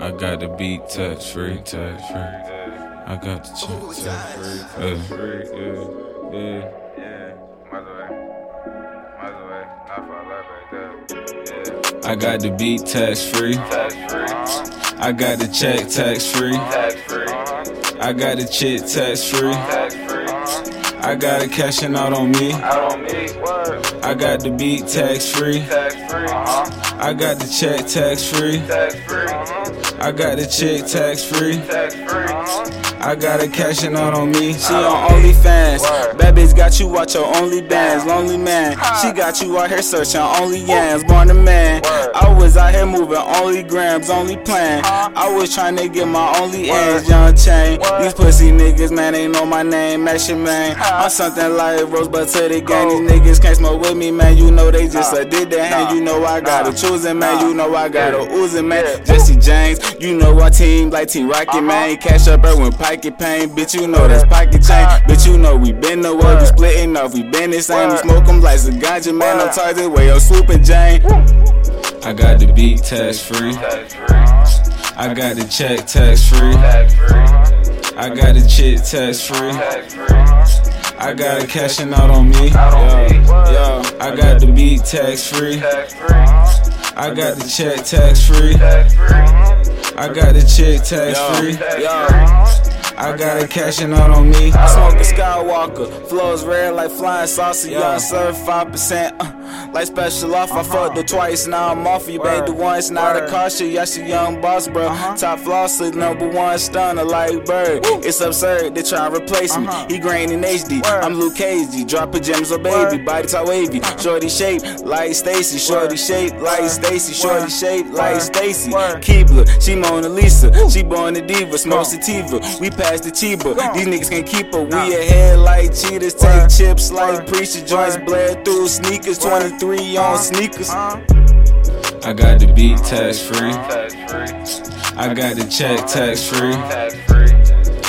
I got the beat touch free, touch free. I got the chip touch free, touch free. Yeah, yeah, yeah. Yeah, away, miles away. Not like that. I got the beat tax free. I got the check tax free. I got the chit tax free. I got it cashing out on me. Out on me. I got the beat tax free. Tax. I got the check tax free. I got the check tax free. I got it cashing out on me. She on OnlyFans. Bad bitch got you watch your only bands. Lonely man. She got you out here searching only yams. Born a man. I was out here moving only grams, only plan. I was trying to get my only ends, young chain. These pussy niggas, man, ain't know my name. Action man. I'm something like Rosebud to the gang. These niggas can't smoke with me, man. You know they just a did that hand. You know I got a Nah. choosing, man. Nah. You know I got a Yeah. oozing, man. Yeah. Jesse James, you know our team like Team Rocket, Uh-huh. man. Cash up Erwin Pocket Pain, bitch. You know that's pocket chain, bitch. You know we been the way we Word. splitting off. We been the same. We Word. smoke 'em like some ganja, man. No Word. target way I'm swooping Jane. I got the beat tax free. Tax free. I got the check tax free. Tax free. I got the chick tax free. I got it cashing out on me. Out on me. Word. Yo, I got the beat tax free. I got the check tax free. I got the chick tax free. Yo. I got it cashing out on me. I smoke a Skywalker, flows red like flying saucer. Young serve five percent, uh, like special off, uh-huh. I fucked her twice, now I'm off you, Word. baby once. Now the the shit, yeah, she young boss, bro. Uh-huh. Top flosser, number one stunner, like bird. Woo. It's absurd, they and replace me. Uh-huh. He grain in HD, Word. I'm Luke Cagey. Dropping gems, on baby, body top wavy. Shorty shape, like Stacy. Shorty shape, like Stacy. Shorty shape, like Stacy. Keebler, she Mona Lisa. Woo. She born a diva, smoke sativa. We pass the Chiba, these niggas can't keep her. We ahead like cheetahs, take chips like preacher joints, bled through sneakers, 20 three on sneakers. I got the beat tax free. I got the check tax free.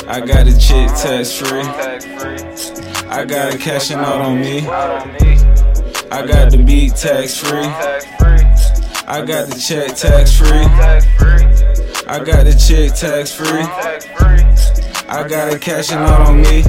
I got the chick tax free. I got it cashing out on me. I got the beat tax free. I got the check tax free. I got the chick tax free. I got it cashing out on me.